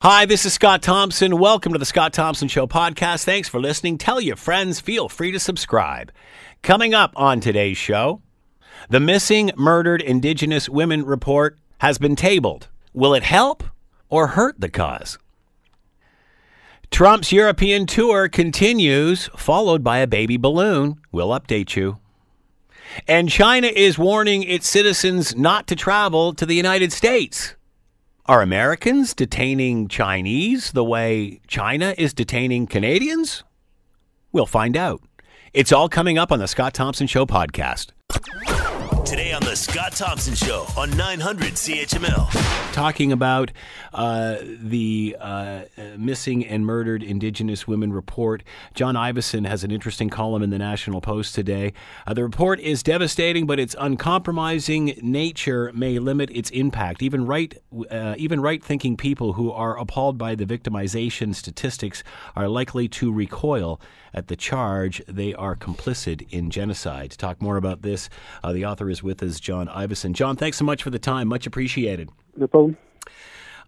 Hi, this is Scott Thompson. Welcome to the Scott Thompson Show podcast. Thanks for listening. Tell your friends, feel free to subscribe. Coming up on today's show, the Missing Murdered Indigenous Women report has been tabled. Will it help or hurt the cause? Trump's European tour continues, followed by a baby balloon. We'll update you. And China is warning its citizens not to travel to the United States. Are Americans detaining Chinese the way China is detaining Canadians? We'll find out. It's all coming up on the Scott Thompson Show podcast. Scott Thompson Show on 900 CHML. Talking about uh, the uh, missing and murdered Indigenous women report. John Ivison has an interesting column in the National Post today. Uh, the report is devastating, but its uncompromising nature may limit its impact. Even right, uh, even right-thinking people who are appalled by the victimization statistics are likely to recoil at the charge they are complicit in genocide. To talk more about this, uh, the author is with us, John Ivison. John, thanks so much for the time. Much appreciated. No problem.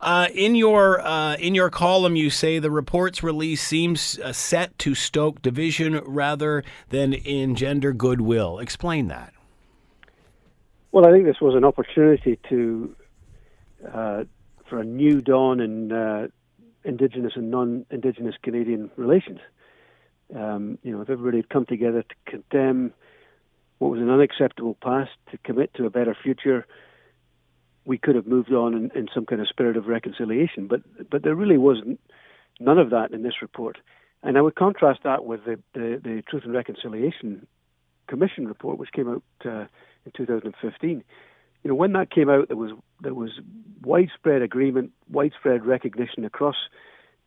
Uh, in your uh, in your column, you say the report's release seems uh, set to stoke division rather than engender goodwill. Explain that. Well, I think this was an opportunity to uh, for a new dawn in uh, Indigenous and non-Indigenous Canadian relations. Um, you know, if everybody had come together to condemn what was an unacceptable past, to commit to a better future, we could have moved on in, in some kind of spirit of reconciliation. But but there really wasn't none of that in this report. And I would contrast that with the, the, the Truth and Reconciliation Commission report, which came out uh, in 2015. You know, when that came out, there was there was widespread agreement, widespread recognition across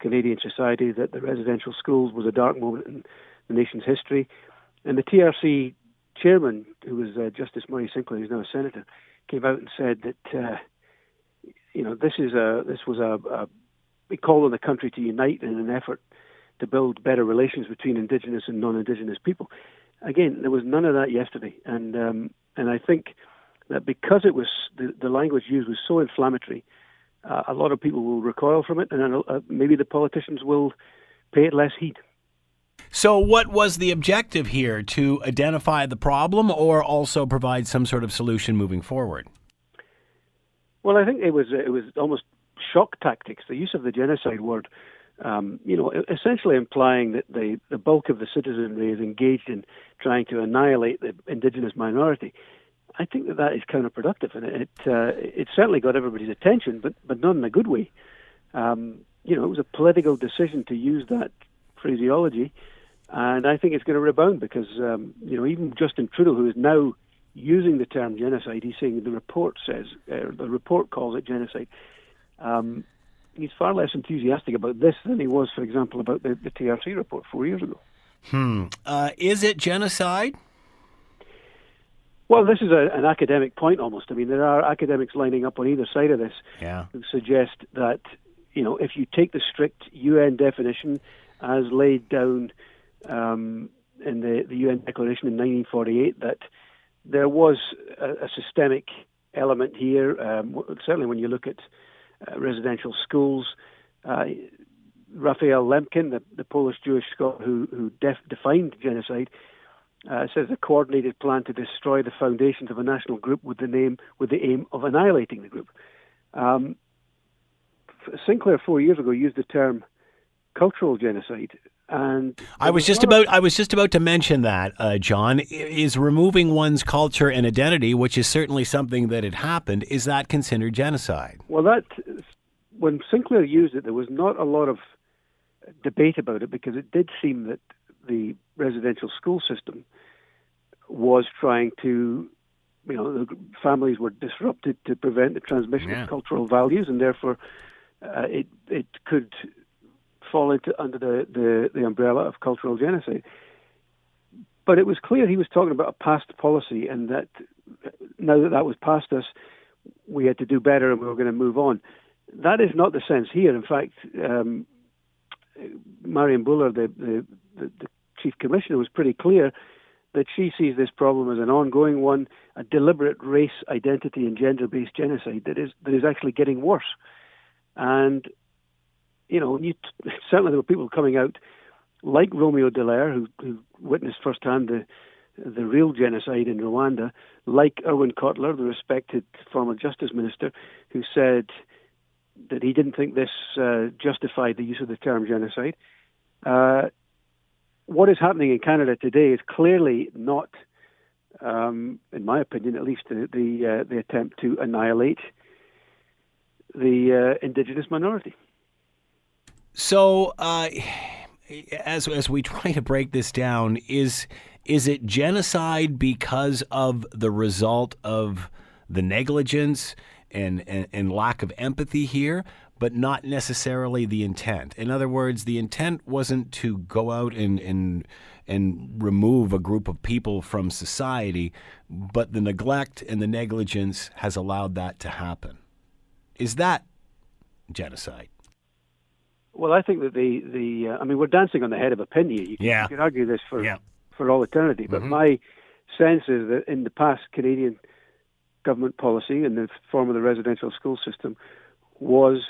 Canadian society that the residential schools was a dark moment in the nation's history. And the TRC chairman, who was uh, Justice Murray Sinclair, who's now a senator, came out and said that uh, you know this is a this was a, a, call on the country to unite in an effort to build better relations between Indigenous and non-Indigenous people. Again, there was none of that yesterday, and um, and I think that because it was the, the language used was so inflammatory uh, a lot of people will recoil from it, and uh, maybe the politicians will pay it less heed. So, what was the objective here? To identify the problem or also provide some sort of solution moving forward? Well, I think it was it was almost shock tactics. The use of the genocide word, um, you know, essentially implying that the the bulk of the citizenry is engaged in trying to annihilate the indigenous minority. I think that that is counterproductive, and it uh, it certainly got everybody's attention, but but not in a good way. Um, you know, it was a political decision to use that phraseology, and I think it's going to rebound because um, you know even Justin Trudeau, who is now using the term genocide, he's saying the report says uh, the report calls it genocide. Um, he's far less enthusiastic about this than he was, for example, about the, the TRC report four years ago. Hmm. Uh, is it genocide? Well, this is a, an academic point almost. I mean, there are academics lining up on either side of this yeah. who suggest that, you know, if you take the strict UN definition as laid down um, in the, the UN Declaration in 1948, that there was a, a systemic element here. Um, certainly, when you look at uh, residential schools, uh, Raphael Lemkin, the, the Polish Jewish scholar who, who def- defined genocide, uh, says a coordinated plan to destroy the foundations of a national group with the name with the aim of annihilating the group. Um, Sinclair four years ago used the term cultural genocide, and I was just about I was just about to mention that uh, John is removing one's culture and identity, which is certainly something that had happened. Is that considered genocide? Well, that when Sinclair used it, there was not a lot of debate about it because it did seem that the residential school system was trying to, you know, the families were disrupted to prevent the transmission yeah. of cultural values, and therefore uh, it it could fall into under the, the, the umbrella of cultural genocide. But it was clear he was talking about a past policy, and that now that that was past us, we had to do better, and we were going to move on. That is not the sense here. In fact, um, Marion Buller, the, the, the, the chief commissioner, was pretty clear that she sees this problem as an ongoing one, a deliberate race identity and gender-based genocide that is that is actually getting worse. And you know, you, certainly there were people coming out like Romeo Dallaire, who, who witnessed firsthand the the real genocide in Rwanda, like Irwin Cotler, the respected former justice minister, who said that he didn't think this uh, justified the use of the term genocide. Uh, what is happening in Canada today is clearly not, um, in my opinion, at least the the, uh, the attempt to annihilate the uh, indigenous minority. So, uh, as as we try to break this down, is is it genocide because of the result of the negligence and, and, and lack of empathy here, but not necessarily the intent? In other words, the intent wasn't to go out and and and remove a group of people from society, but the neglect and the negligence has allowed that to happen. Is that genocide? Well, I think that the the uh, I mean we're dancing on the head of a pin here. You, yeah. you could argue this for yeah. for all eternity, but mm-hmm. my sense is that in the past Canadian government policy in the form of the residential school system was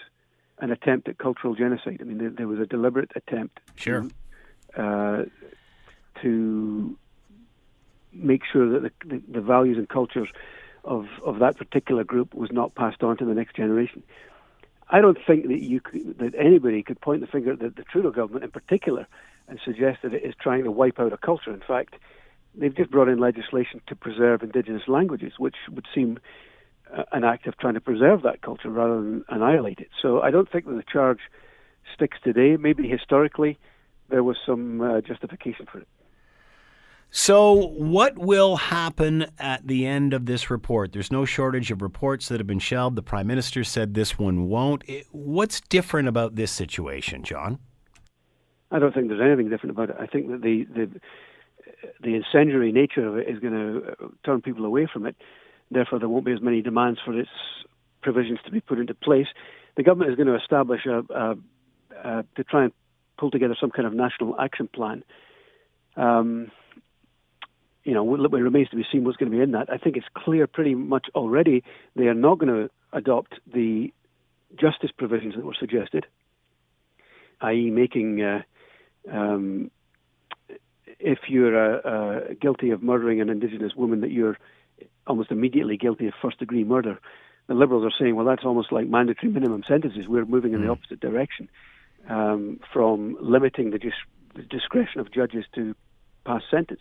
an attempt at cultural genocide. I mean, there, there was a deliberate attempt sure. to, uh, to make sure that the, the, the, values and cultures of, of that particular group was not passed on to the next generation. I don't think that you could, that anybody could point the finger at the, the Trudeau government in particular and suggest that it is trying to wipe out a culture. In fact, they've just brought in legislation to preserve indigenous languages, which would seem uh, an act of trying to preserve that culture rather than annihilate it. So I don't think that the charge sticks today. Maybe historically there was some uh, justification for it. So, what will happen at the end of this report? There's no shortage of reports that have been shelved. The Prime Minister said this one won't. What's different about this situation, John? I don't think there's anything different about it. I think that the, the the incendiary nature of it is going to uh, turn people away from it. Therefore, there won't be as many demands for its provisions to be put into place. The government is going to establish a, a, a to try and pull together some kind of national action plan. Um, you know, it remains to be seen what's going to be in that. I think it's clear pretty much already they are not going to adopt the justice provisions that were suggested, i.e., making uh, um, if you're uh, uh, guilty of murdering an Indigenous woman, that you're almost immediately guilty of first degree murder. The Liberals are saying, well, that's almost like mandatory minimum sentences. We're moving in the hmm. opposite direction um, from limiting the, dis- the, discretion of judges to pass sentence.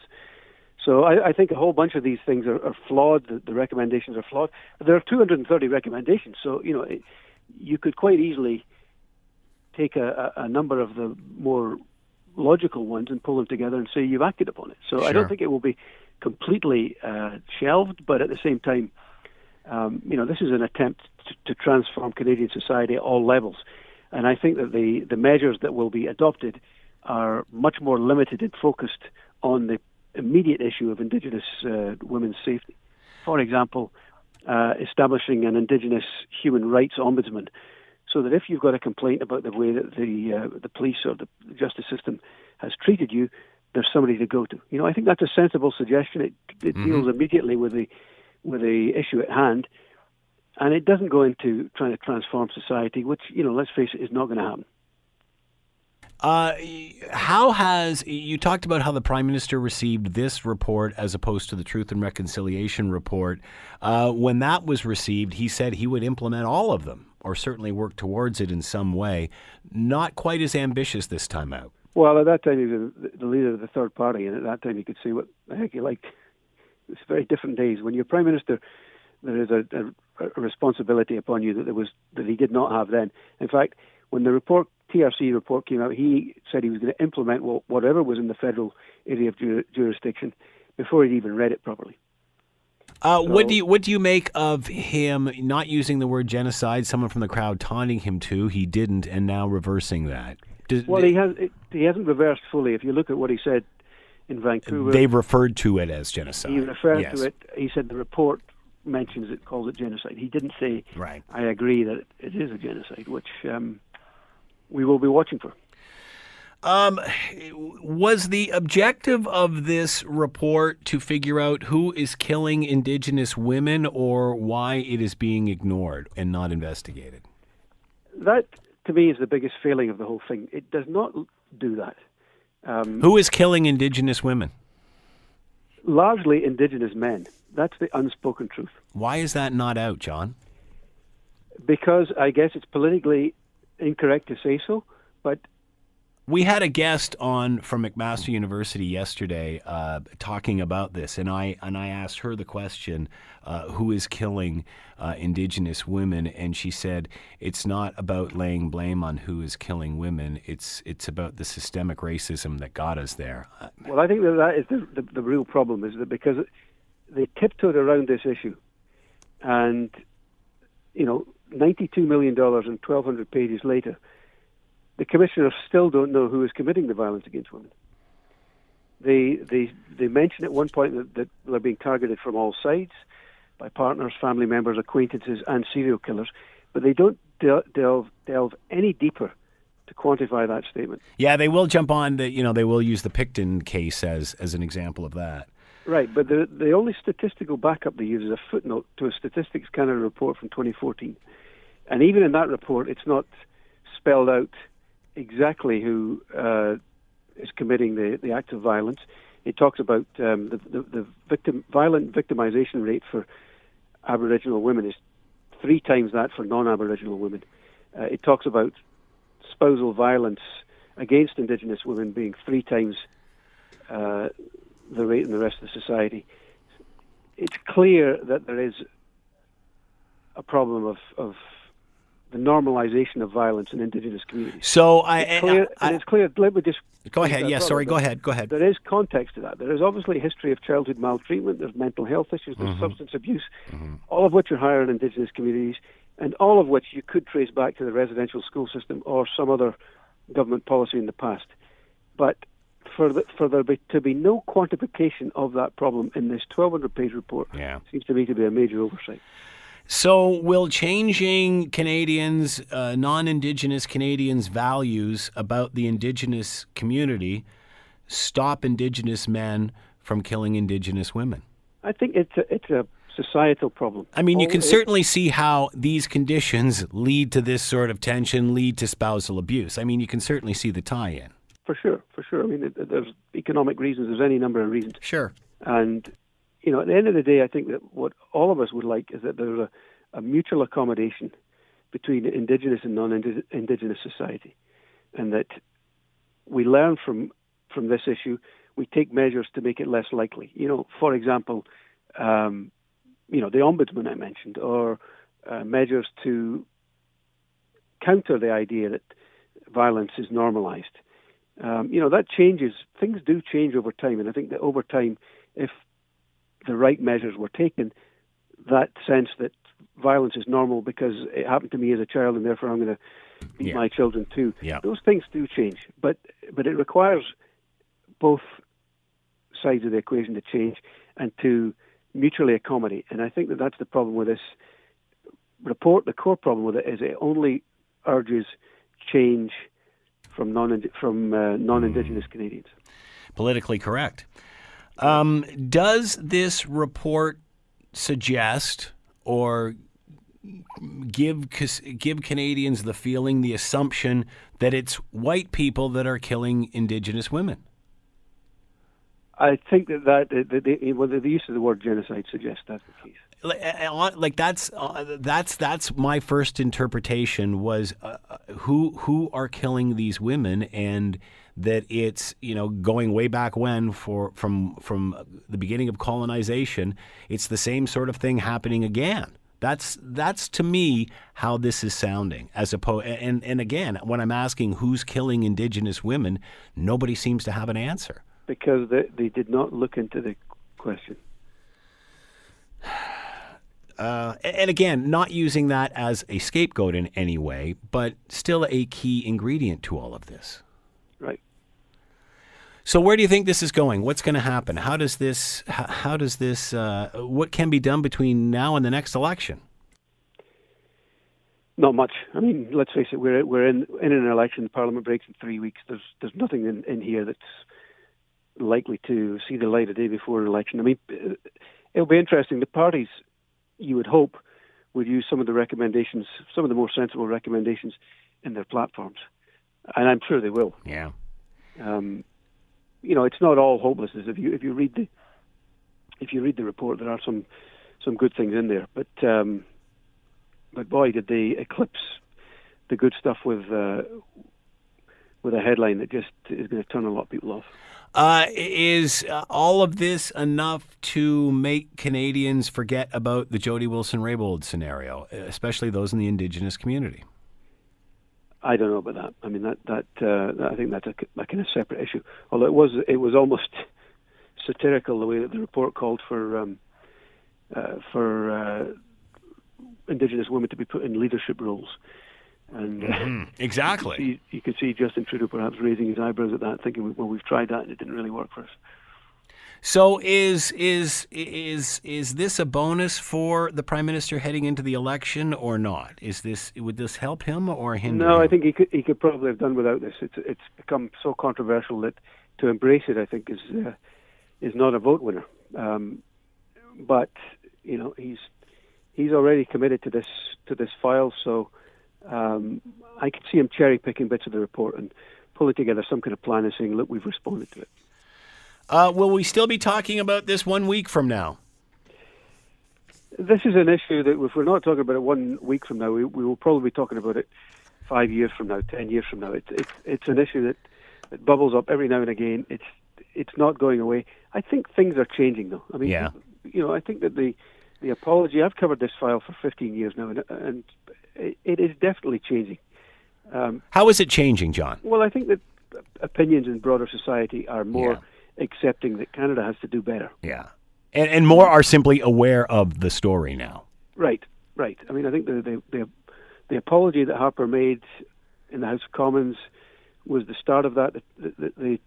So I, I, think a whole bunch of these things are, are flawed. The, the, recommendations are flawed. There are 230 recommendations, so you know it, you could quite easily take a, a, number of the more logical ones and pull them together and say you've acted upon it. So sure. I don't think it will be completely uh, shelved, but at the same time, um, you know, this is an attempt to, to, transform Canadian society at all levels, and I think that the the measures that will be adopted are much more limited and focused on the immediate issue of Indigenous uh, women's safety. For example, uh, establishing an Indigenous human rights ombudsman so that if you've got a complaint about the way that the uh, the police or the justice system has treated you, there's somebody to go to. You know, I think that's a sensible suggestion. It, it mm-hmm. deals immediately with the with the issue at hand, and it doesn't go into trying to transform society, which you know, let's face it, is not going to happen. Uh, how has you talked about how the prime minister received this report as opposed to the Truth and Reconciliation report? Uh, when that was received, he said he would implement all of them or certainly work towards it in some way. Not quite as ambitious this time out. Well, at that time he was the leader of the third party, and at that time you could see what the heck he liked. It's very different days. When you're prime minister, there is a, a, a responsibility upon you that there was that he did not have then. In fact, when the report TRC report came out, he said he was going to implement whatever was in the federal area of jurisdiction before he'd even read it properly. Uh, so, what do you what do you make of him not using the word genocide? Someone from the crowd taunting him to he didn't, and now reversing that. Does, well, he has he hasn't reversed fully. If you look at what he said in Vancouver, they referred to it as genocide. He referred yes. to it. He said the report mentions it, calls it genocide. He didn't say, "Right, I agree that it is a genocide," which um, we will be watching for. Um, was the objective of this report to figure out who is killing Indigenous women or why it is being ignored and not investigated? That to me, is the biggest failing of the whole thing. It does not do that. Um, Who is killing Indigenous women? Largely Indigenous men. That's the unspoken truth. Why is that not out, John? Because I guess it's politically incorrect to say so, but we had a guest on from McMaster University yesterday uh, talking about this, and I and I asked her the question, uh, "Who is killing uh, Indigenous women?" And she said, "It's not about laying blame on who is killing women. It's it's about the systemic racism that got us there." Well, I think that that is the, the, the real problem is that because they tiptoed around this issue, and you know, ninety-two million dollars and twelve hundred pages later the commissioners still don't know who is committing the violence against women. They they they mention at one point that, that they're being targeted from all sides by partners, family members, acquaintances, and serial killers, but they don't delve delve any deeper to quantify that statement. Yeah, they will jump on the you know they will use the Picton case as as an example of that. Right, but the the only statistical backup they use is a footnote to a Statistics Canada report from 2014, and even in that report, it's not spelled out exactly who uh, is committing the, the act of violence. It talks about um, the, the, the victim, violent victimization rate for Aboriginal women is three times that for non-Aboriginal women. Uh, it talks about spousal violence against Indigenous women being three times uh, the rate in the rest of society. It's clear that there is a problem of, of the normalization of violence in indigenous communities. So I, it's clear, I, I it's clear. Let me just go ahead. Yes, sorry. Go ahead. Go ahead. There is context to that. There is obviously a history of childhood maltreatment. There's mental health issues. There's mm-hmm. substance abuse, mm-hmm. all of which are higher in indigenous communities, and all of which you could trace back to the residential school system or some other government policy in the past. But for the, for there be, to be no quantification of that problem in this 1,200-page report yeah. seems to me to be a major oversight. So, will changing Canadians, uh, non Indigenous Canadians' values about the Indigenous community stop Indigenous men from killing Indigenous women? I think it's a, it's a societal problem. I mean, you can certainly see how these conditions lead to this sort of tension, lead to spousal abuse. I mean, you can certainly see the tie in. For sure, for sure. I mean, there's economic reasons, there's any number of reasons. Sure. And you know, at the end of the day, I think that what all of us would like is that there's a, a mutual accommodation between Indigenous and non-Indigenous society, and that we learn from from this issue. We take measures to make it less likely. You know, for example, um, you know, the ombudsman I mentioned, or uh, measures to counter the idea that violence is normalized. Um, you know, that changes. Things do change over time, and I think that over time, if the right measures were taken, that sense that violence is normal because it happened to me as a child and therefore I'm going to beat yeah. my children too. Yeah. Those things do change, but but it requires both sides of the equation to change and to mutually accommodate. And I think that that's the problem with this report. The core problem with it is it only urges change from non from uh, non-indigenous mm. Canadians. Politically correct. Um, does this report suggest or give give Canadians the feeling, the assumption that it's white people that are killing Indigenous women? I think that that well, the use of the word genocide suggests that's the case. Like, like that's uh, that's that's my first interpretation was uh, uh, who who are killing these women and that it's you know going way back when for from from the beginning of colonization it's the same sort of thing happening again. That's that's to me how this is sounding as opposed and and again when i'm asking who's killing indigenous women nobody seems to have an answer. Because they, they did not look into the question. Uh, and again, not using that as a scapegoat in any way, but still a key ingredient to all of this. So where do you think this is going? What's going to happen? How does this? How, how does this? Uh, what can be done between now and the next election? Not much. I mean, let's face it. We're we're in in an election. Parliament breaks in three weeks. There's there's nothing in, in here that's likely to see the light a day before an election. I mean, it'll be interesting. The parties, you would hope, would use some of the recommendations, some of the more sensible recommendations in their platforms, and I'm sure they will. Yeah. Um, you know, it's not all hopelessness. If you if you read the if you read the report, there are some some good things in there, but um, but boy, did they eclipse the good stuff with uh, with a headline that just is going to turn a lot of people off. Uh, is uh, all of this enough to make Canadians forget about the Jody Wilson-Raybould scenario, especially those in the Indigenous community? I don't know about that. I mean, that that, uh, I think that's a, a kind of separate issue. Although it was it was almost satirical the way that the report called for um, uh, for uh, Indigenous women to be put in leadership roles. And uh, mm-hmm. exactly, you, you, could see Justin Trudeau perhaps raising his eyebrows at that, thinking, "Well, we've tried that and it didn't really work for us." So is is is is this a bonus for the prime minister heading into the election or not? Is this would this help him or hinder? No, him? I think he could he could probably have done without this. It's it's become so controversial that to embrace it, I think, is uh, is not a vote winner. Um, but you know, he's he's already committed to this to this file, so um, I could see him cherry picking bits of the report and pulling together some kind of plan and saying, "Look, we've responded to it." Uh, will we still be talking about this one week from now? This is an issue that if we're not talking about it one week from now, we, we will probably be talking about it five years from now, ten years from now. It's it's, it's an issue that, that bubbles up every now and again. It's it's not going away. I think things are changing, though. I mean, yeah. you know, I think that the the apology. I've covered this file for 15 years now, and, and it is definitely changing. Um, How is it changing, John? Well, I think that opinions in broader society are more. Accepting that Canada has to do better. Yeah, and, and more are simply aware of the story now. Right, right. I mean, I think the the the, the apology that Harper made in the House of Commons was the start of that. The, the, the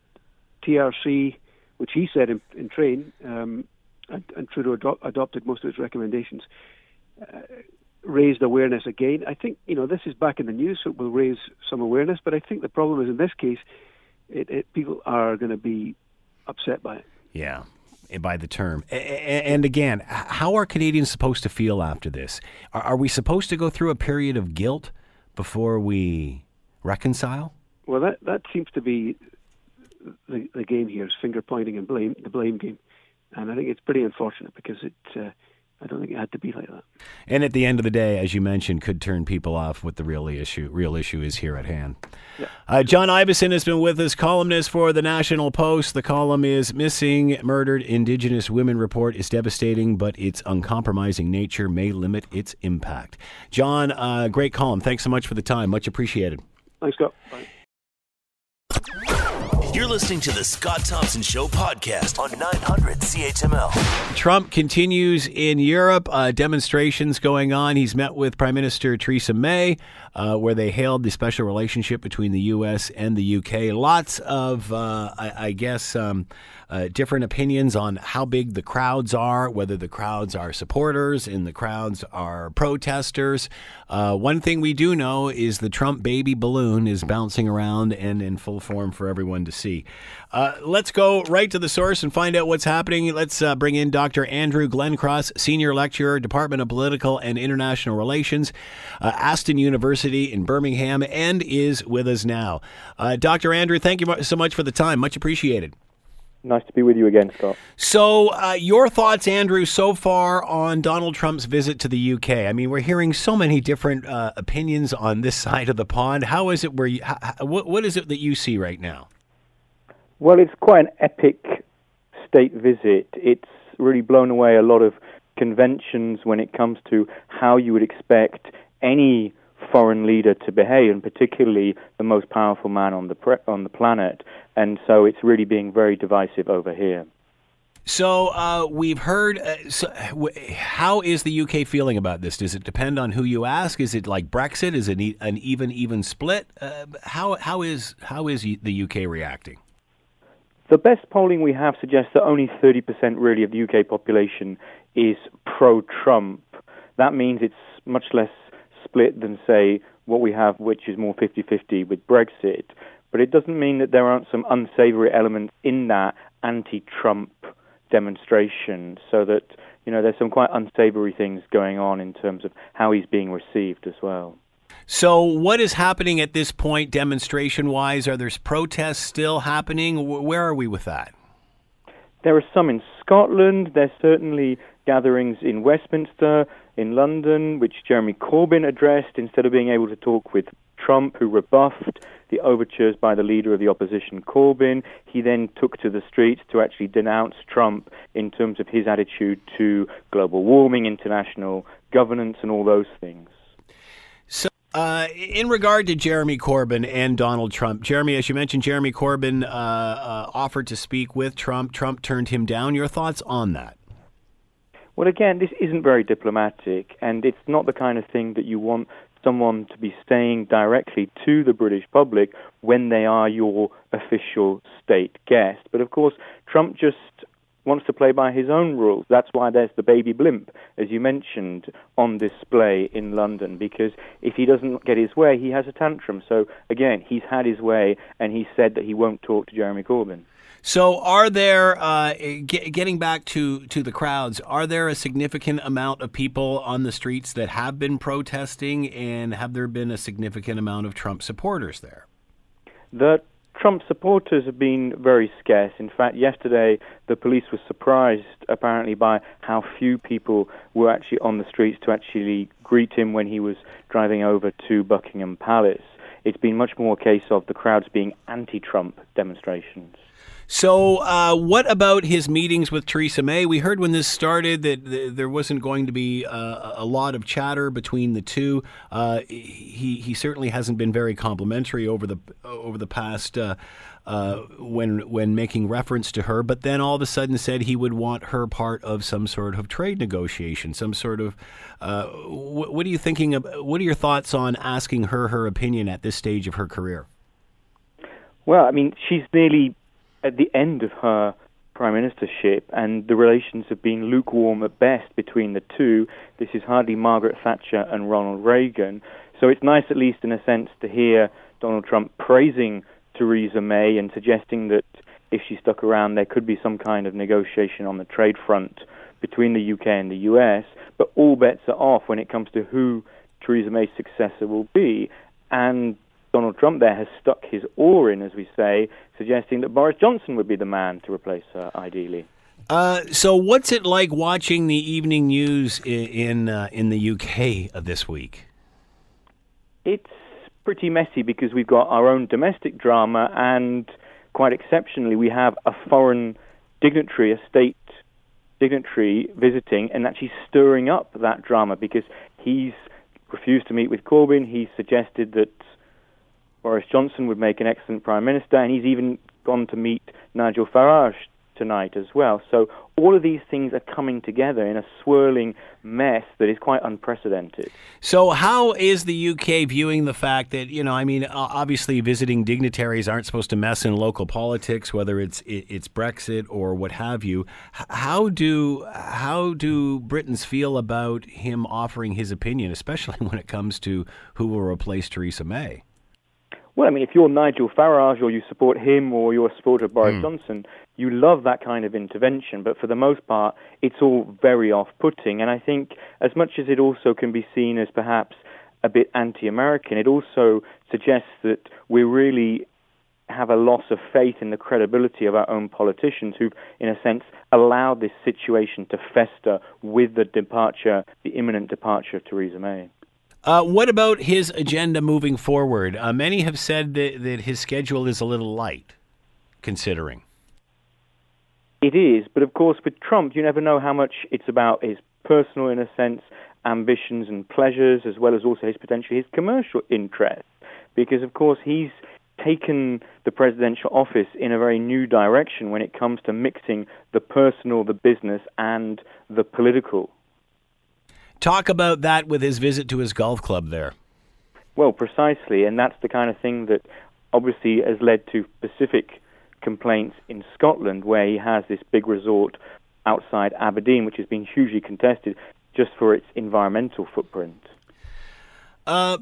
TRC, which he said in, in train, um, and, and Trudeau ado- adopted most of his recommendations, uh, raised awareness again. I think you know this is back in the news, so it will raise some awareness. But I think the problem is in this case, it, it, people are going to be upset by it. Yeah, by the term. And again, how are Canadians supposed to feel after this? Are, are we supposed to go through a period of guilt before we reconcile? Well, that that seems to be the, the game here is finger pointing and blame the blame game, and I think it's pretty unfortunate because it. Uh, I don't think it had to be like that. And at the end of the day, as you mentioned, could turn people off. What the real issue, real issue, is here at hand. Yeah. Uh, John Ivison has been with us, columnist for the National Post. The column is "Missing, Murdered Indigenous Women Report is devastating, but its uncompromising nature may limit its impact." John, uh, great column. Thanks so much for the time. Much appreciated. Thanks, Scott. Bye. You're listening to the Scott Thompson Show podcast on 900 CHML. Trump continues in Europe. Uh, demonstrations going on. He's met with Prime Minister Theresa May, uh, where they hailed the special relationship between the U.S. and the U.K. Lots of, uh, I, I, guess, um, uh, different opinions on how big the crowds are, whether the crowds are supporters and the crowds are protesters. Uh, one thing we do know is the Trump baby balloon is bouncing around and in full form for everyone to see. Uh, let's go right to the source and find out what's happening. Let's uh, bring in Dr. Andrew Glencross, Senior Lecturer, Department of Political and International Relations, Aston University in Birmingham, and is with us now. Uh, Dr. Andrew, thank you so much for the time. Much appreciated. Nice to be with you again, Scott. So, uh, your thoughts, Andrew, so far on Donald Trump's visit to the UK? I mean, we're hearing so many different uh, opinions on this side of the pond. How is it? Where you? How, what, what is it that you see right now? Well, it's quite an epic state visit. It's really blown away a lot of conventions when it comes to how you would expect any foreign leader to behave, and particularly the most powerful man on the pre- on the planet. And so it's really being very divisive over here. So uh, we've heard. Uh, so, w- how is the UK feeling about this? Does it depend on who you ask? Is it like Brexit? Is it an even even split? Uh, how how is how is the UK reacting? The best polling we have suggests that only 30% really of the UK population is pro-Trump. That means it's much less split than, say, what we have, which is more 50 50 with Brexit. But it doesn't mean that there aren't some unsavory elements in that anti Trump demonstration, so that, you know, there's some quite unsavory things going on in terms of how he's being received as well. So, what is happening at this point, demonstration wise? Are there protests still happening? Where are we with that? There are some in Scotland. There's certainly gatherings in Westminster, in London, which Jeremy Corbyn addressed instead of being able to talk with Trump, who rebuffed the overtures by the leader of the opposition, Corbyn. He then took to the streets to actually denounce Trump in terms of his attitude to global warming, international governance, and all those things. So, uh, in regard to Jeremy Corbyn and Donald Trump, Jeremy, as you mentioned, Jeremy Corbyn uh, uh, offered to speak with Trump. Trump turned him down. Your thoughts on that? Well, again, this isn't very diplomatic, and it's not the kind of thing that you want someone to be saying directly to the British public when they are your official state guest. But of course, Trump just wants to play by his own rules. That's why there's the baby blimp, as you mentioned, on display in London, because if he doesn't get his way, he has a tantrum. So again, he's had his way, and he said that he won't talk to Jeremy Corbyn. So, are there, uh, get, getting back to, to the crowds, are there a significant amount of people on the streets that have been protesting, and have there been a significant amount of Trump supporters there? The Trump supporters have been very scarce. In fact, yesterday the police were surprised, apparently, by how few people were actually on the streets to actually greet him when he was driving over to Buckingham Palace. It's been much more a case of the crowds being anti Trump demonstrations. So, uh, what about his meetings with Theresa May? We heard when this started that th- there wasn't going to be uh, a lot of chatter between the two. Uh, he he certainly hasn't been very complimentary over the over the past. Uh, uh, when when making reference to her, but then all of a sudden said he would want her part of some sort of trade negotiation, some sort of. Uh, wh- what are you thinking? Of, what are your thoughts on asking her her opinion at this stage of her career? Well, I mean, she's nearly at the end of her prime ministership, and the relations have been lukewarm at best between the two. This is hardly Margaret Thatcher and Ronald Reagan. So it's nice, at least in a sense, to hear Donald Trump praising Theresa May and suggesting that if she stuck around, there could be some kind of negotiation on the trade front between the UK and the US. But all bets are off when it comes to who Theresa May's successor will be. And Donald Trump there has stuck his oar in, as we say, suggesting that Boris Johnson would be the man to replace her, ideally. Uh, so, what's it like watching the evening news in in, uh, in the UK this week? It's pretty messy because we've got our own domestic drama, and quite exceptionally, we have a foreign dignitary, a state dignitary, visiting and actually stirring up that drama because he's refused to meet with Corbyn. He's suggested that Boris Johnson would make an excellent prime minister, and he's even gone to meet Nigel Farage tonight as well. So all of these things are coming together in a swirling mess that is quite unprecedented. So how is the UK viewing the fact that you know, I mean, obviously visiting dignitaries aren't supposed to mess in local politics, whether it's it's Brexit or what have you. How do how do Britons feel about him offering his opinion, especially when it comes to who will replace Theresa May? Well, I mean, if you're Nigel Farage or you support him or you're a supporter of Boris mm. Johnson, you love that kind of intervention. But for the most part, it's all very off putting. And I think, as much as it also can be seen as perhaps a bit anti American, it also suggests that we really have a loss of faith in the credibility of our own politicians who've, in a sense, allowed this situation to fester with the departure, the imminent departure of Theresa May. Uh, what about his agenda moving forward? Uh, many have said that, that his schedule is a little light, considering. It is, but of course, with Trump, you never know how much it's about his personal, in a sense, ambitions and pleasures, as well as also his potentially his commercial interests. Because, of course, he's taken the presidential office in a very new direction when it comes to mixing the personal, the business, and the political. Talk about that with his visit to his golf club there. Well, precisely, and that's the kind of thing that obviously has led to specific complaints in Scotland, where he has this big resort outside Aberdeen, which has been hugely contested just for its environmental footprint. Uh,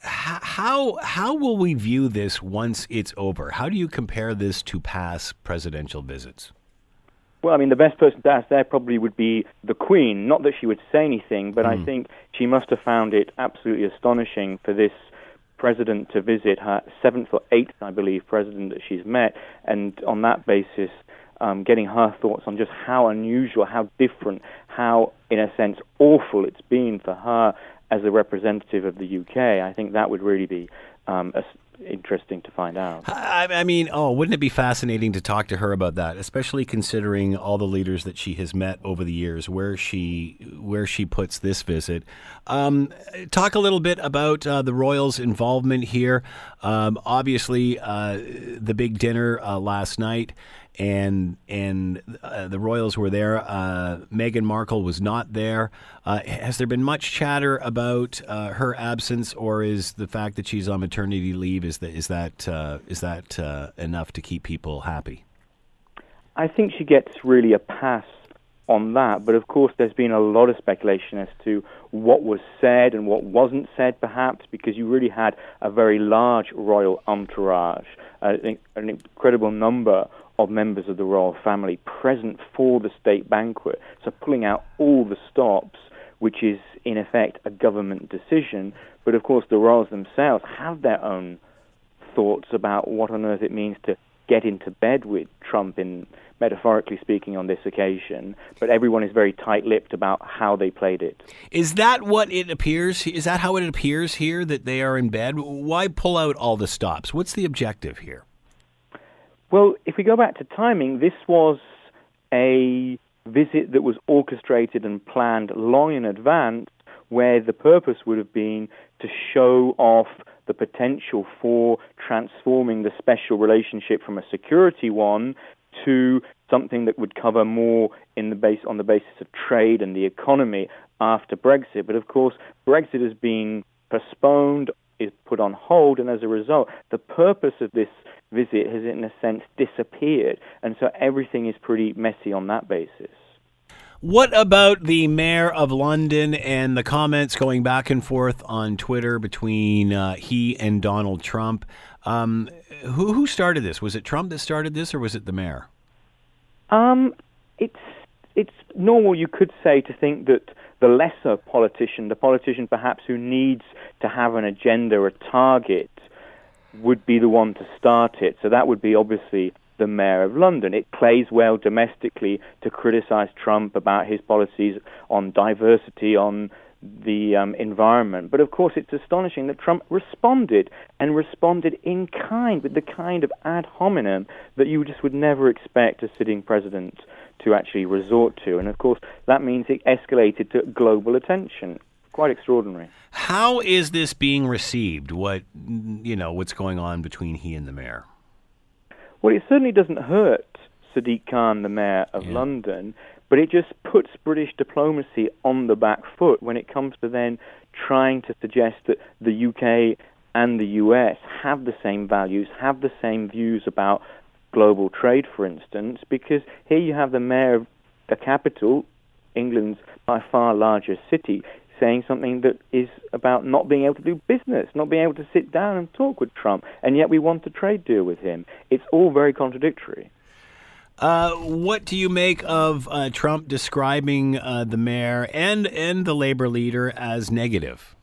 how how will we view this once it's over? How do you compare this to past presidential visits? Well, I mean, the best person to ask there probably would be the Queen. Not that she would say anything, but mm. I hmm. think she must have found it absolutely astonishing for this president to visit her seventh or eighth, I believe, president that she's met, and on that basis, um, getting her thoughts on just how unusual, how different, how, in a sense, awful it's been for her as a representative of the UK. I think that would really be um, a, interesting to find out. I, I, mean, oh, wouldn't it be fascinating to talk to her about that, especially considering all the leaders that she has met over the years, where she where she puts this visit. Um, talk a little bit about uh, the Royals' involvement here. Um, obviously, uh, the big dinner uh, last night and and uh, the Royals were there. Uh, Meghan Markle was not there. Uh, has there been much chatter about uh, her absence, or is the fact that she's on maternity leave is that is that uh, is that uh, enough to keep people happy? I think she gets really a pass on that, but of course there's been a lot of speculation as to what was said and what wasn't said, perhaps because you really had a very large royal entourage, an incredible number of members of the royal family present for the state banquet. So pulling out all the stops, which is in effect a government decision. But of course, the royals themselves have their own thoughts about what on earth it means to get into bed with Trump in metaphorically speaking on this occasion, but everyone is very tight-lipped about how they played it. Is that what it appears? Is that how it appears here that they are in bed? Why pull out all the stops? What's the objective here? Well, if we go back to timing, this was a visit that was orchestrated and planned long in advance, where the purpose would have been to show off the potential for transforming the special relationship from a security one to something that would cover more in the base on the basis of trade and the economy after Brexit. But of course, Brexit has been postponed, is put on hold, and as a result, the purpose of this visit has, in a sense, disappeared. And so everything is pretty messy on that basis. What about the mayor of London and the comments going back and forth on Twitter between uh, he and Donald Trump? Um, who who started this? Was it Trump that started this, or was it the mayor? Um, it's it's normal, you could say, to think that the lesser politician, the politician perhaps who needs to have an agenda, a target, would be the one to start it. So that would be obviously the mayor of London. It plays well domestically to criticize Trump about his policies on diversity, on the um, environment. But of course, it's astonishing that Trump responded and responded in kind, with the kind of ad hominem that you just would never expect a sitting president to actually resort to. And of course, that means it escalated to global attention quite extraordinary. How is this being received? What you know, what's going on between he and the mayor? Well, it certainly doesn't hurt Sadiq Khan, the mayor of yeah. London, but it just puts British diplomacy on the back foot when it comes to then trying to suggest that the UK and the US have the same values, have the same views about global trade, for instance, because here you have the mayor of the capital, England's by far largest city, saying something that is about not being able to do business, not being able to sit down and talk with Trump, and yet we want a trade deal with him. It's all very contradictory. Uh, what do you make of uh, Trump describing uh, the mayor and and the labor leader as negative?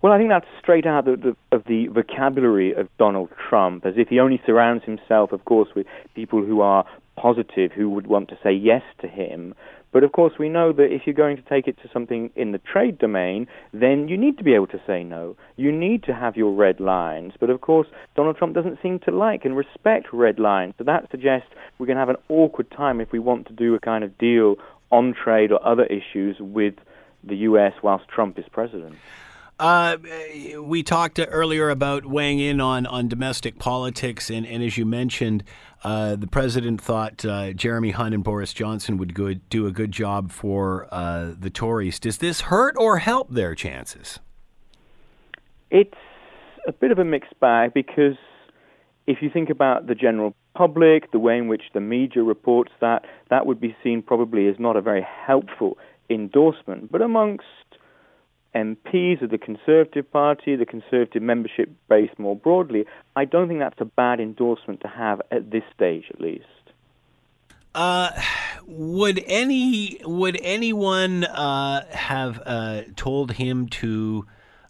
Well, I think that's straight out of the, of the vocabulary of Donald Trump, as if he only surrounds himself, of course, with people who are positive, who would want to say yes to him. But of course, we know that if you're going to take it to something in the trade domain, then you need to be able to say no. You need to have your red lines. But of course, Donald Trump doesn't seem to like and respect red lines. So that suggests we're going to have an awkward time if we want to do a kind of deal on trade or other issues with the U.S. whilst Trump is president. Uh, we talked earlier about weighing in on, on domestic politics, and, and as you mentioned, uh, the president thought uh, Jeremy Hunt and Boris Johnson would good, do a good job for uh, the Tories. Does this hurt or help their chances? It's a bit of a mixed bag because if you think about the general public, the way in which the media reports that, that would be seen probably as not a very helpful endorsement. But amongst MPs of the Conservative Party, the Conservative membership base more broadly, I don't think that's a bad endorsement to have at this stage, at least. Uh, would any would anyone uh, have uh, told him to?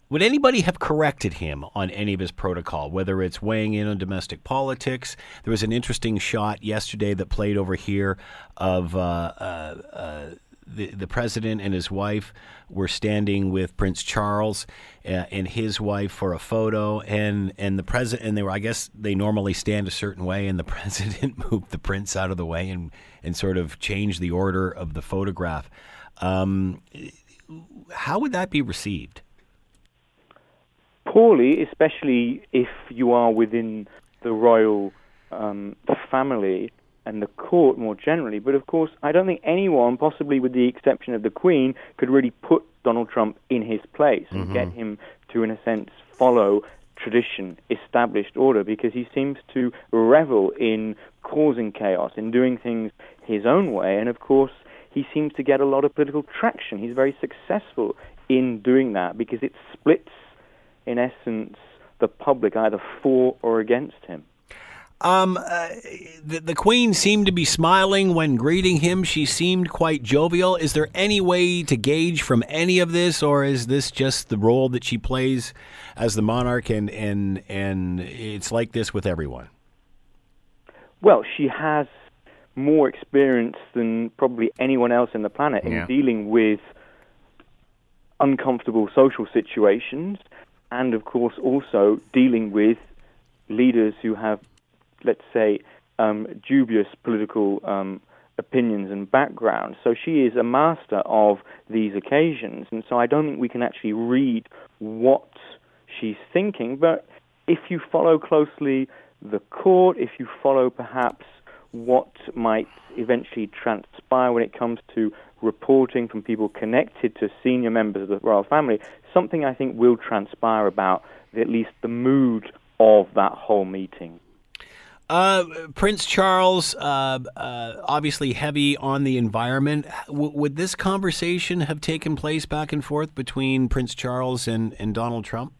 Would anybody have corrected him on any of his protocol, whether it's weighing in on domestic politics? There was an interesting shot yesterday that played over here of uh, uh, uh, the the president and his wife were standing with Prince Charles uh, and his wife for a photo, and and the president and they were I guess they normally stand a certain way, and the president moved the prince out of the way and and sort of changed the order of the photograph. Um, how would that be received? Poorly, especially if you are within the royal um, family and the court more generally. But of course, I don't think anyone, possibly with the exception of the Queen, could really put Donald Trump in his place mm-hmm. and get him to, in a sense, follow tradition, established order, because he seems to revel in causing chaos, in doing things his own way. And of course, he seems to get a lot of political traction. He's very successful in doing that because it splits, in essence, the public either for or against him. Um, uh, the, the Queen seemed to be smiling when greeting him. She seemed quite jovial. Is there any way to gauge from any of this, or is this just the role that she plays as the monarch, and and and it's like this with everyone? Well, she has more experience than probably anyone else in the planet in dealing with uncomfortable social situations, and of course also dealing with leaders who have let's say, um, dubious political um, opinions and backgrounds. So she is a master of these occasions, and so I don't think we can actually read what she's thinking. But if you follow closely the court, if you follow perhaps what might eventually transpire when it comes to reporting from people connected to senior members of the royal family, something I think will transpire about at least the mood of that whole meeting. Uh, Prince Charles, uh, uh, obviously heavy on the environment. W- would this conversation have taken place back and forth between Prince Charles and, and Donald Trump?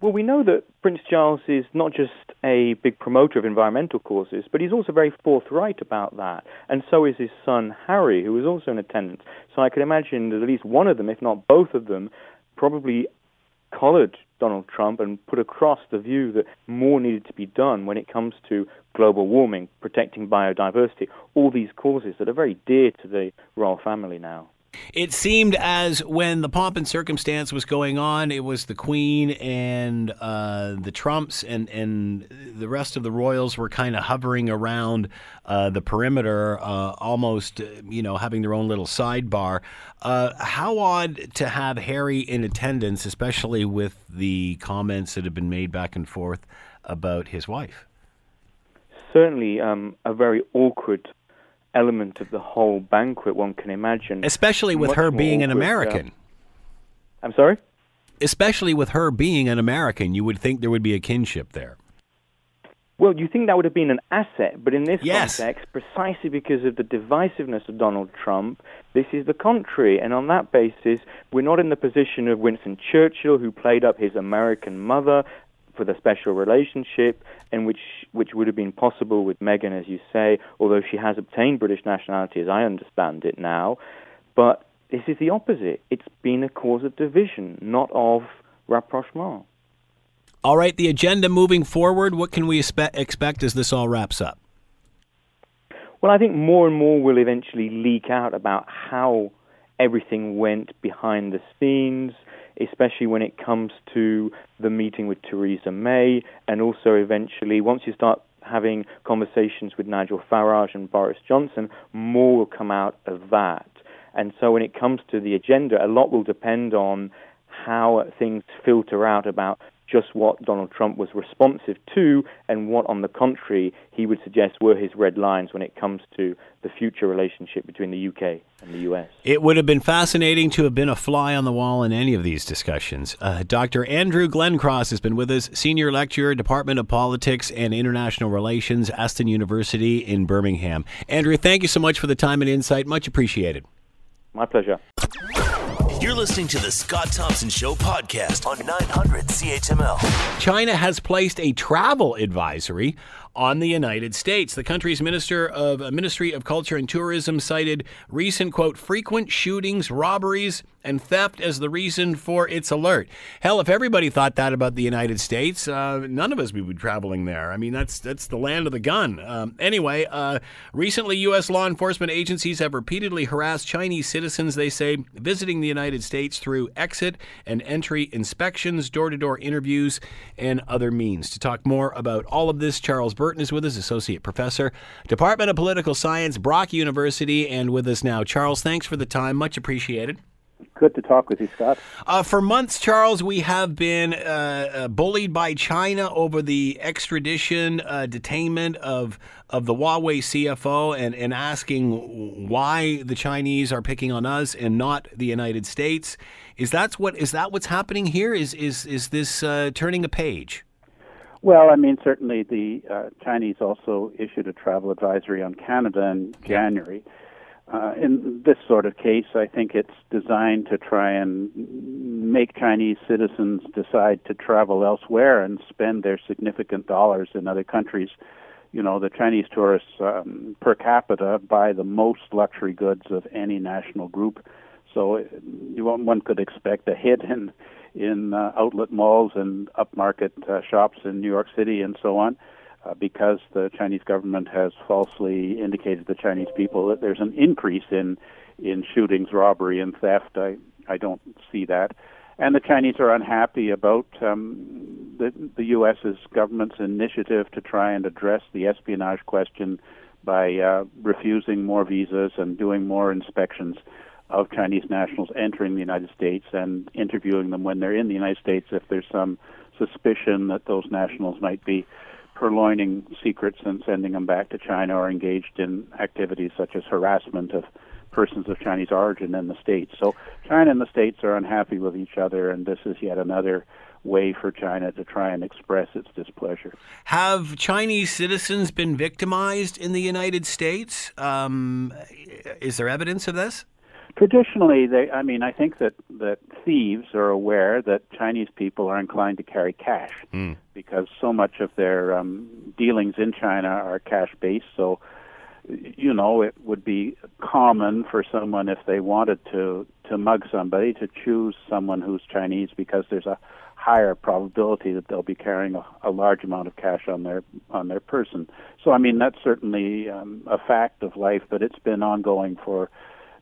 Well, we know that Prince Charles is not just a big promoter of environmental causes, but he's also very forthright about that. And so is his son Harry, who is also in attendance. So I could imagine that at least one of them, if not both of them, probably collared Donald Trump and put across the view that more needed to be done when it comes to global warming, protecting biodiversity, all these causes that are very dear to the royal family now. It seemed as when the pomp and circumstance was going on, it was the Queen and uh, the Trumps and, and the rest of the royals were kind of hovering around uh, the perimeter, uh, almost, you know, having their own little sidebar. Uh, how odd to have Harry in attendance, especially with the comments that have been made back and forth about his wife. Certainly, um, a very awkward element of the whole banquet one can imagine. Especially with her being an uh, American. I'm sorry? Especially with her being an American, you would think there would be a kinship there. Well, you think that would have been an asset, but in this yes. context, precisely because of the divisiveness of Donald Trump, this is the contrary. And on that basis, we're not in the position of Winston Churchill, who played up his American mother for the special relationship, and which which would have been possible with Meghan, as you say, although she has obtained British nationality, as I understand it now. But this is the opposite. It's been a cause of division, not of rapprochement. All right, the agenda moving forward. What can we expect as this all wraps up? Well, I think more and more will eventually leak out about how everything went behind the scenes especially when it comes to the meeting with Theresa May, and also eventually, once you start having conversations with Nigel Farage and Boris Johnson, more will come out of that. And so when it comes to the agenda, a lot will depend on how things filter out about just what Donald Trump was responsive to and what, on the contrary, he would suggest were his red lines when it comes to the future relationship between the UK and the US. It would have been fascinating to have been a fly on the wall in any of these discussions. Uh, Dr. Andrew Glencross has been with us, Senior Lecturer, Department of Politics and International Relations, Aston University in Birmingham. Andrew, thank you so much for the time and insight. Much appreciated. My pleasure. You're listening to the Scott Thompson Show podcast on 900 CHML. China has placed a travel advisory on the United States. The country's Minister of uh, Ministry of Culture and Tourism cited recent quote frequent shootings, robberies, and theft as the reason for its alert. Hell, if everybody thought that about the United States, uh, none of us would be traveling there. I mean, that's that's the land of the gun. Um, anyway, uh, recently, U.S. law enforcement agencies have repeatedly harassed Chinese citizens. They say visiting the United States through exit and entry inspections, door-to-door interviews, and other means. To talk more about all of this, Charles Burton is with us, associate professor, Department of Political Science, Brock University, and with us now. Charles, thanks for the time. Much appreciated. Good to talk with you, Scott. Uh, for months, Charles, we have been uh, uh, bullied by China over the extradition uh, detainment of of the Huawei CFO, and, and asking why the Chinese are picking on us and not the United States. Is that what is that what's happening here? Is is is this uh, turning a page? Well, I mean, certainly the uh, Chinese also issued a travel advisory on Canada in January. Uh, in this sort of case, I think it's designed to try and make Chinese citizens decide to travel elsewhere and spend their significant dollars in other countries. You know, the Chinese tourists um, per capita buy the most luxury goods of any national group. So you, one could expect a hit in in uh, outlet malls and upmarket uh, shops in New York City and so on, uh, because the Chinese government has falsely indicated to the Chinese people that there's an increase in in shootings, robbery, and theft. I I don't see that, and the Chinese are unhappy about um, the the U.S.'s government's initiative to try and address the espionage question by uh, refusing more visas and doing more inspections of Chinese nationals entering the United States and interviewing them when they're in the United States if there's some suspicion that those nationals might be purloining secrets and sending them back to China or engaged in activities such as harassment of persons of Chinese origin in the States. So China and the States are unhappy with each other, and this is yet another way for China to try and express its displeasure. Have Chinese citizens been victimized in the United States? Um, is there evidence of this? Traditionally, they, I mean, I think that, that thieves are aware that Chinese people are inclined to carry cash mm. because so much of their um, dealings in China are cash based. So, you know, it would be common for someone if they wanted to to mug somebody to choose someone who's Chinese because there's a higher probability that they'll be carrying a, a large amount of cash on their on their person. So, I mean, that's certainly um, a fact of life, but it's been ongoing for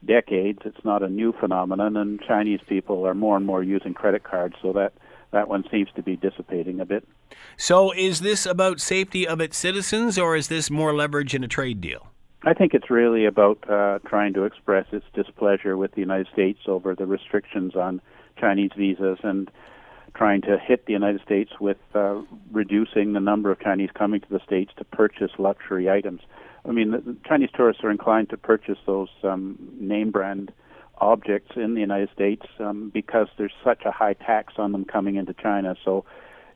decades. It's not a new phenomenon, and Chinese people are more and more using credit cards, so that that one seems to be dissipating a bit. So, is this about safety of its citizens, or is this more leverage in a trade deal? I think it's really about uh, trying to express its displeasure with the United States over the restrictions on Chinese visas and trying to hit the United States with uh, reducing the number of Chinese coming to the States to purchase luxury items. I mean, the Chinese tourists are inclined to purchase those um, name brand objects in the United States um, because there's such a high tax on them coming into China. So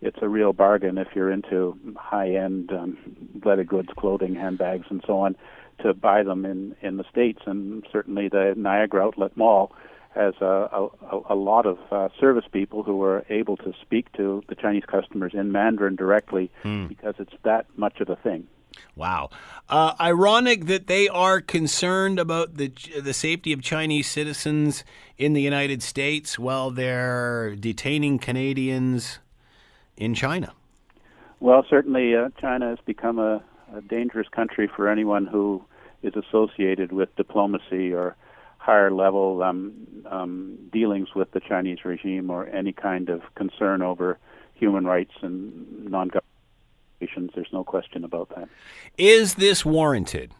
it's a real bargain if you're into high end um, leather goods, clothing, handbags, and so on to buy them in, in the States. And certainly the Niagara Outlet Mall has a, a, a lot of uh, service people who are able to speak to the Chinese customers in Mandarin directly mm. because it's that much of a thing. Wow. Uh, ironic that they are concerned about the the safety of Chinese citizens in the United States while they're detaining Canadians in China. Well, certainly uh, China has become a, a dangerous country for anyone who is associated with diplomacy or higher level um, um, dealings with the Chinese regime or any kind of concern over human rights and there's no question about that. Is this warranted?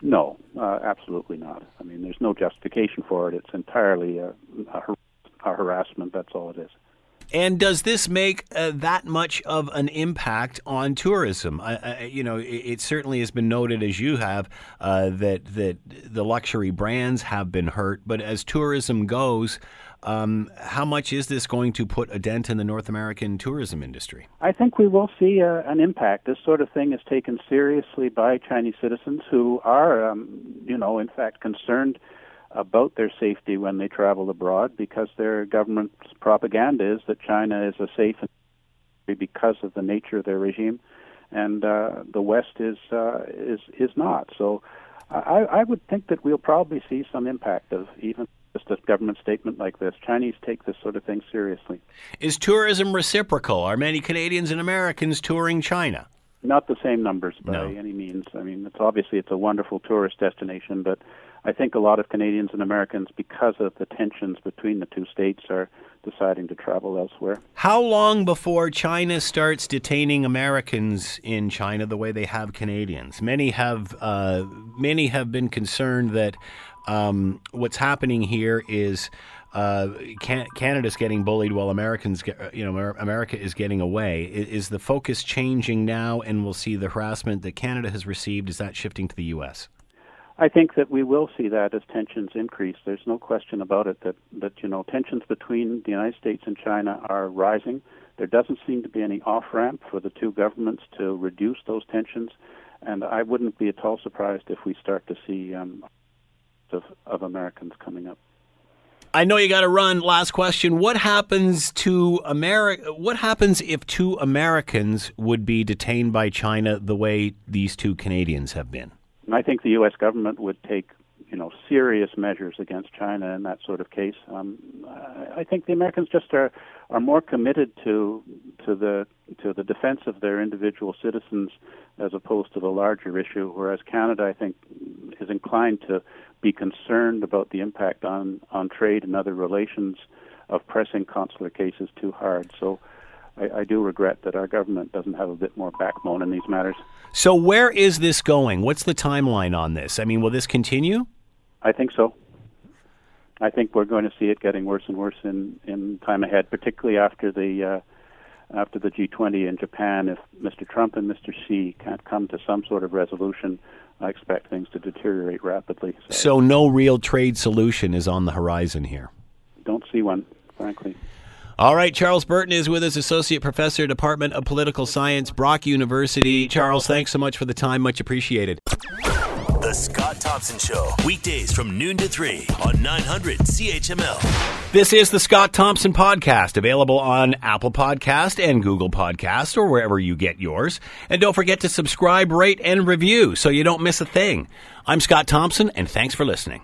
No, uh, absolutely not. I mean, there's no justification for it. It's entirely a, a, a harassment. That's all it is. And does this make uh, that much of an impact on tourism? Uh, you know, it, it, certainly has been noted, as you have, uh, that that the luxury brands have been hurt. But as tourism goes, um, how much is this going to put a dent in the North American tourism industry? I think we will see uh, an impact. This sort of thing is taken seriously by Chinese citizens who are, um, you know, in fact concerned about their safety when they travel abroad because their government's propaganda is that China is a safe because of the nature of their regime, and uh, the West is uh, is is not. So, I, I would think that we'll probably see some impact of even just a government statement like this. Chinese take this sort of thing seriously. Is tourism reciprocal? Are many Canadians and Americans touring China? Not the same numbers by No. any means. I mean, it's obviously it's a wonderful tourist destination, but I think a lot of Canadians and Americans, because of the tensions between the two states, are deciding to travel elsewhere. How long before China starts detaining Americans in China the way they have Canadians? Many have uh, many have been concerned that um, what's happening here is uh, can- Canada's getting bullied while Americans, get, you know, America is getting away. I- Is the focus changing now, and we'll see the harassment that Canada has received? Is that shifting to the U.S.? I think that we will see that as tensions increase. There's no question about it that, that you know tensions between the United States and China are rising. There doesn't seem to be any off ramp for the two governments to reduce those tensions, and I wouldn't be at all surprised if we start to see um, of, of Americans coming up. I know you got to run. Last question: What happens to America? What happens if two Americans would be detained by China the way these two Canadians have been? I think the U.S. government would take, you know, serious measures against China in that sort of case. Um, I I think the Americans just are are more committed to to the to the defense of their individual citizens as opposed to the larger issue. Whereas Canada, I think, is inclined to be concerned about the impact on on trade and other relations of pressing consular cases too hard. So. I, I do regret that our government doesn't have a bit more backbone in these matters. So, where is this going? What's the timeline on this? I mean, will this continue? I think so. I think we're going to see it getting worse and worse in in time ahead, particularly after the uh, after the G20 in Japan. If Mr. Trump and Mr. Xi can't come to some sort of resolution, I expect things to deteriorate rapidly. So, So, no real trade solution is on the horizon here. don't see one, frankly. All right, Charles Burton is with us, Associate Professor, Department of Political Science, Brock University. Charles, thanks so much for the time. Much appreciated. The Scott Thompson Show, weekdays from noon to 3 on 900 CHML. This is the Scott Thompson Podcast, available on Apple Podcast and Google Podcast or wherever you get yours. And don't forget to subscribe, rate, and review so you don't miss a thing. I'm Scott Thompson, and thanks for listening.